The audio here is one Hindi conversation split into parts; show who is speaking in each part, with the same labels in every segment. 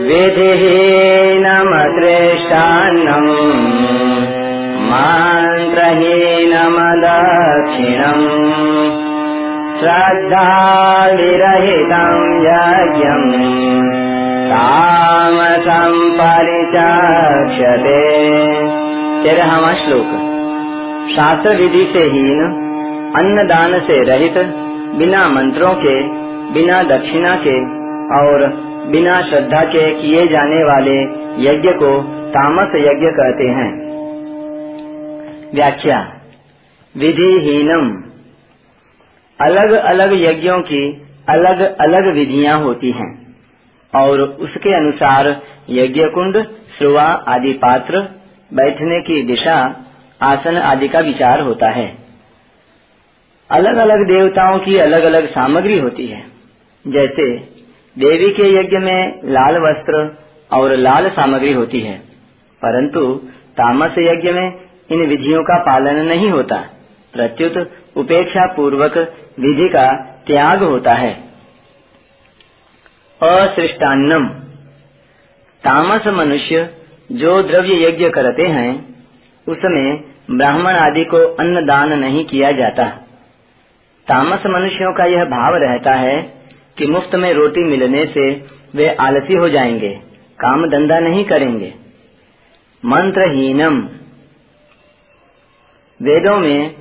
Speaker 1: विधिहीनमदृष्टान्नम् मन्त्रहीनमदक्षिणम् श्रद्धाविरहितम् यज्ञम् तामसम् परिचक्षते तेरहवा श्लोक शास्त्र विधि से हीन अन्न से रहित बिना मंत्रों के बिना दक्षिणा के और बिना श्रद्धा के किए जाने वाले यज्ञ को तामस यज्ञ कहते हैं। व्याख्या, विधिहीनम। अलग अलग यज्ञों की अलग अलग विधियाँ होती हैं और उसके अनुसार यज्ञ कुंड श्रुआ आदि पात्र, बैठने की दिशा, आसन आदि का विचार होता है। अलग अलग देवताओं की अलग अलग सामग्री होती है, जैसे देवी के यज्ञ में लाल वस्त्र और लाल सामग्री होती है, परंतु तामस यज्ञ में इन विधियों का पालन नहीं होता। प्रत्युत उपेक्षा पूर्वक विधि का त्याग होता है। असृष्टान्नम। तामस मनुष्य जो द्रव्य यज्ञ करते हैं, उसमें ब्राह्मण आदि को अन्न दान नहीं किया जाता। तामस मनुष्यों का यह भाव रहता है कि मुफ़्त में रोटी मिलने से वे आलसी हो जाएँगे, काम धंधा नहीं करेंगे। मंत्रहीनम। वेदों में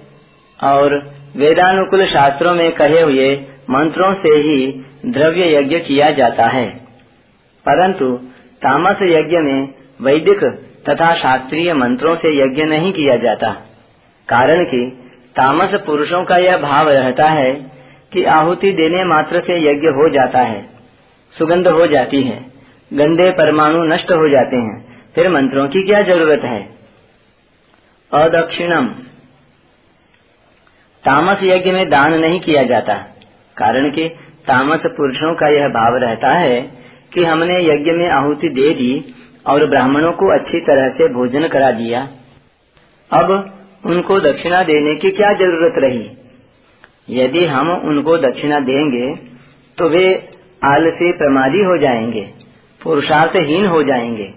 Speaker 1: और वेदानुकूल शास्त्रों में कहे हुए मंत्रों से ही द्रव्य यज्ञ किया जाता है। परंतु तामस यज्ञ में वैदिक तथा शास्त्रीय मंत्रों से यज्ञ नहीं किया जाता, कारण कि तामस पुरुषों का यह भाव रहता है कि आहुति देने मात्र से यज्ञ हो जाता है, सुगंध हो जाती है, गंदे परमाणु नष्ट हो जाते हैं। फिर मंत्रों की क्या ज़रूरत है? अदक्षिणम। तामस यज्ञ में दान नहीं किया जाता, कारण कि तामस पुरुषों का यह भाव रहता है कि हमने यज्ञ में आहुति दे दी और ब्राह्मणों को अच्छी तरह से भोजन करा दिया। अब उनको दक्षिणा देने की क्या ज़रूरत रही? यदि हम उनको दक्षिणा देंगे तो वे आलसी प्रमादी हो जाएँगे, पुरुषार्थहीन हो जाएँगे,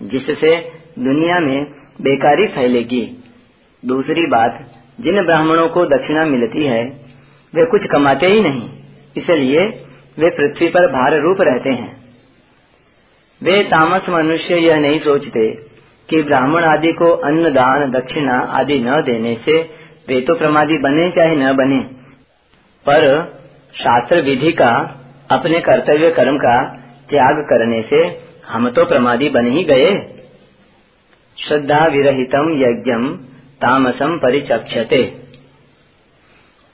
Speaker 1: जिससे दुनिया में बेकारी फैलेगी। दूसरी बात, जिन ब्राह्मणों को दक्षिणा मिलती है, वे कुछ कमाते ही नहीं, इसलिए वे पृथ्वी पर भार रूप रहते हैं। वे तामस मनुष्य यह नहीं सोचते कि ब्राह्मण आदि को अन्न दान दक्षिणा आदि न देने से वे तो प्रमादी बने चाहे न बने। पर शास्त्र विधि का, अपने कर्तव्य कर्म का त्याग करने से हम तो प्रमादी बन ही गए। श्रद्धा विरहितम यज्ञम तामसम परिचक्षते।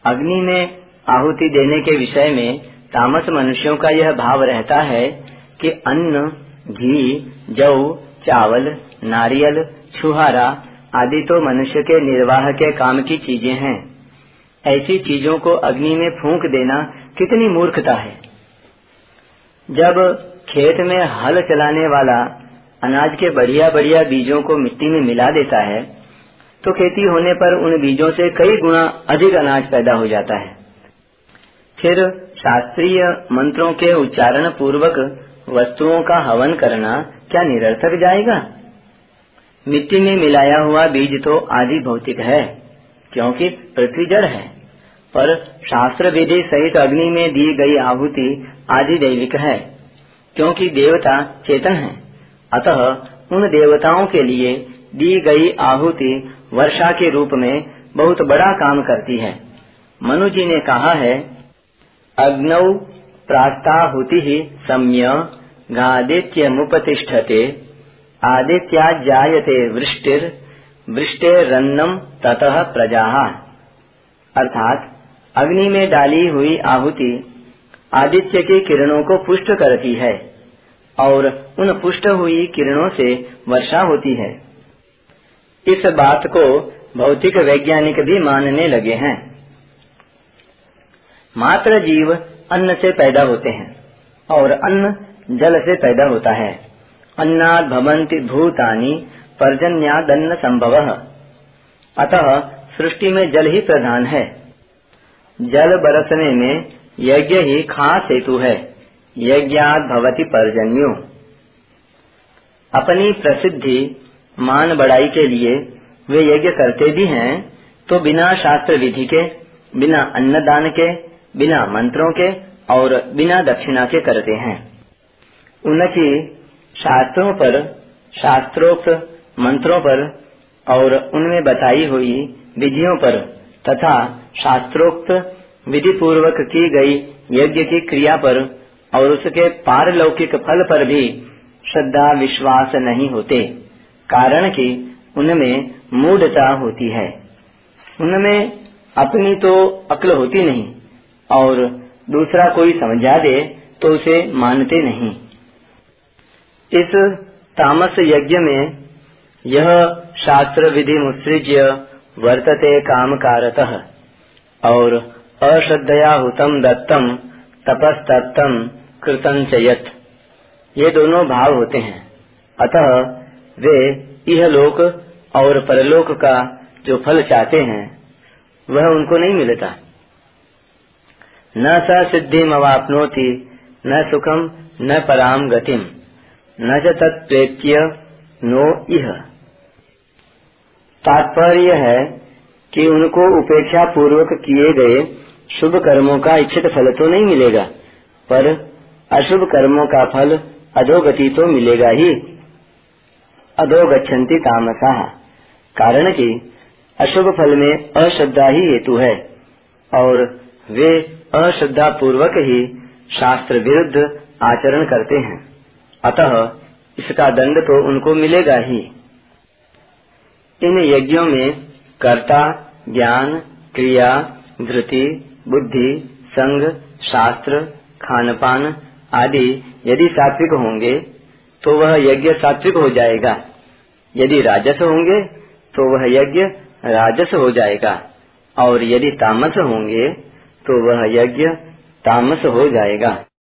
Speaker 1: अग्नि में आहुति देने के विषय में तामस मनुष्यों का यह भाव रहता है कि अन्न, घी, जौ, चावल, नारियल, छुहारा आदि तो मनुष्य के निर्वाह के काम की चीज़ें हैं। ऐसी चीज़ों को अग्नि में फूंक देना कितनी मूर्खता है। जब खेत में हल चलाने वाला अनाज के बढ़िया बढ़िया बीजों को मिट्टी में मिला देता है तो खेती होने पर उन बीजों से कई गुना अधिक अनाज पैदा हो जाता है। फिर शास्त्रीय मंत्रों के उच्चारण पूर्वक वस्तुओं का हवन करना क्या निरर्थक जाएगा? मिट्टी में मिलाया हुआ बीज तो आदि भौतिक है, क्योंकि पृथ्वी जड़ है। पर शास्त्र विधि सहित अग्नि में दी गई आहुति आदि दैविक है, क्योंकि देवता चेतन है। अतः उन देवताओं के लिए दी गई आहुति वर्षा के रूप में बहुत बड़ा काम करती है। मनु जी ने कहा है, अग्नौ प्रास्ताहुति सम्य गादित्य मुपतिष्ठते आदित्या जायते वृष्टिर, वृष्टिरन्नम ततः प्रजा। अर्थात अग्नि में डाली हुई आहुति आदित्य की किरणों को पुष्ट करती है और उन पुष्ट हुई किरणों से वर्षा होती है। इस बात को भौतिक वैज्ञानिक भी मानने लगे हैं। मात्र जीव अन्न से पैदा होते हैं और अन्न जल से पैदा होता है। अन्नाद भवंती भूतानी पर्जन्यादन्न संभव अतः सृष्टि में जल ही प्रधान है। जल बरसने में यज्ञ ही खास हेतु है। यज्ञात भवती पर्जन्यो। अपनी प्रसिद्धि मान बढ़ाई के लिए वे यज्ञ करते भी हैं तो बिना शास्त्र विधि के, बिना अन्नदान के, बिना मंत्रों के और बिना दक्षिणा के करते हैं। उनकी शास्त्रों पर, शास्त्रोक्त मंत्रों पर और उनमें बताई हुई विधियों पर तथा शास्त्रोक्त विधि पूर्वक की गई यज्ञ की क्रिया पर और उसके पारलौकिक फल पर भी श्रद्धा, विश्वास नहीं होते, कारण कि उनमें मूढ़ता होती है। उनमें अपनी तो अक्ल होती नहीं और दूसरा कोई समझा दे तो उसे मानते नहीं। इस तामस यज्ञ में यह शास्त्र विधि मुत्सृज्य वर्तते काम कारत और अश्रद्धया हुतम दत्तम तपस्तत्तम कृतम चयत ये दोनों भाव होते हैं। अतः वे यह लोक और परलोक का जो फल चाहते हैं, वह उनको नहीं मिलता। न स सिद्धि अवापनोति, न सुखम, न पराम गतिम। न तत्प्रेत्य नो इह। तात्पर्य है कि उनको उपेक्षा पूर्वक किए गए शुभ कर्मों का इच्छित फल तो नहीं मिलेगा, पर अशुभ कर्मों का फल अधोगति तो मिलेगा ही। अधोगछन्ति तामसा। कारण कि अशुभ फल में अश्रद्धा ही हेतु है, और वे अश्रद्धा पूर्वक ही शास्त्र विरुद्ध आचरण करते हैं। अतः इसका दंड तो उनको मिलेगा ही। इन यज्ञों में कर्ता, ज्ञान, क्रिया, धृति, बुद्धि संग शास्त्र, खानपान आदि यदि सात्विक होंगे तो वह यज्ञ सात्विक हो जाएगा। यदि राजस होंगे तो वह यज्ञ राजस हो जाएगा। और यदि तामस होंगे तो वह यज्ञ तामस हो जाएगा।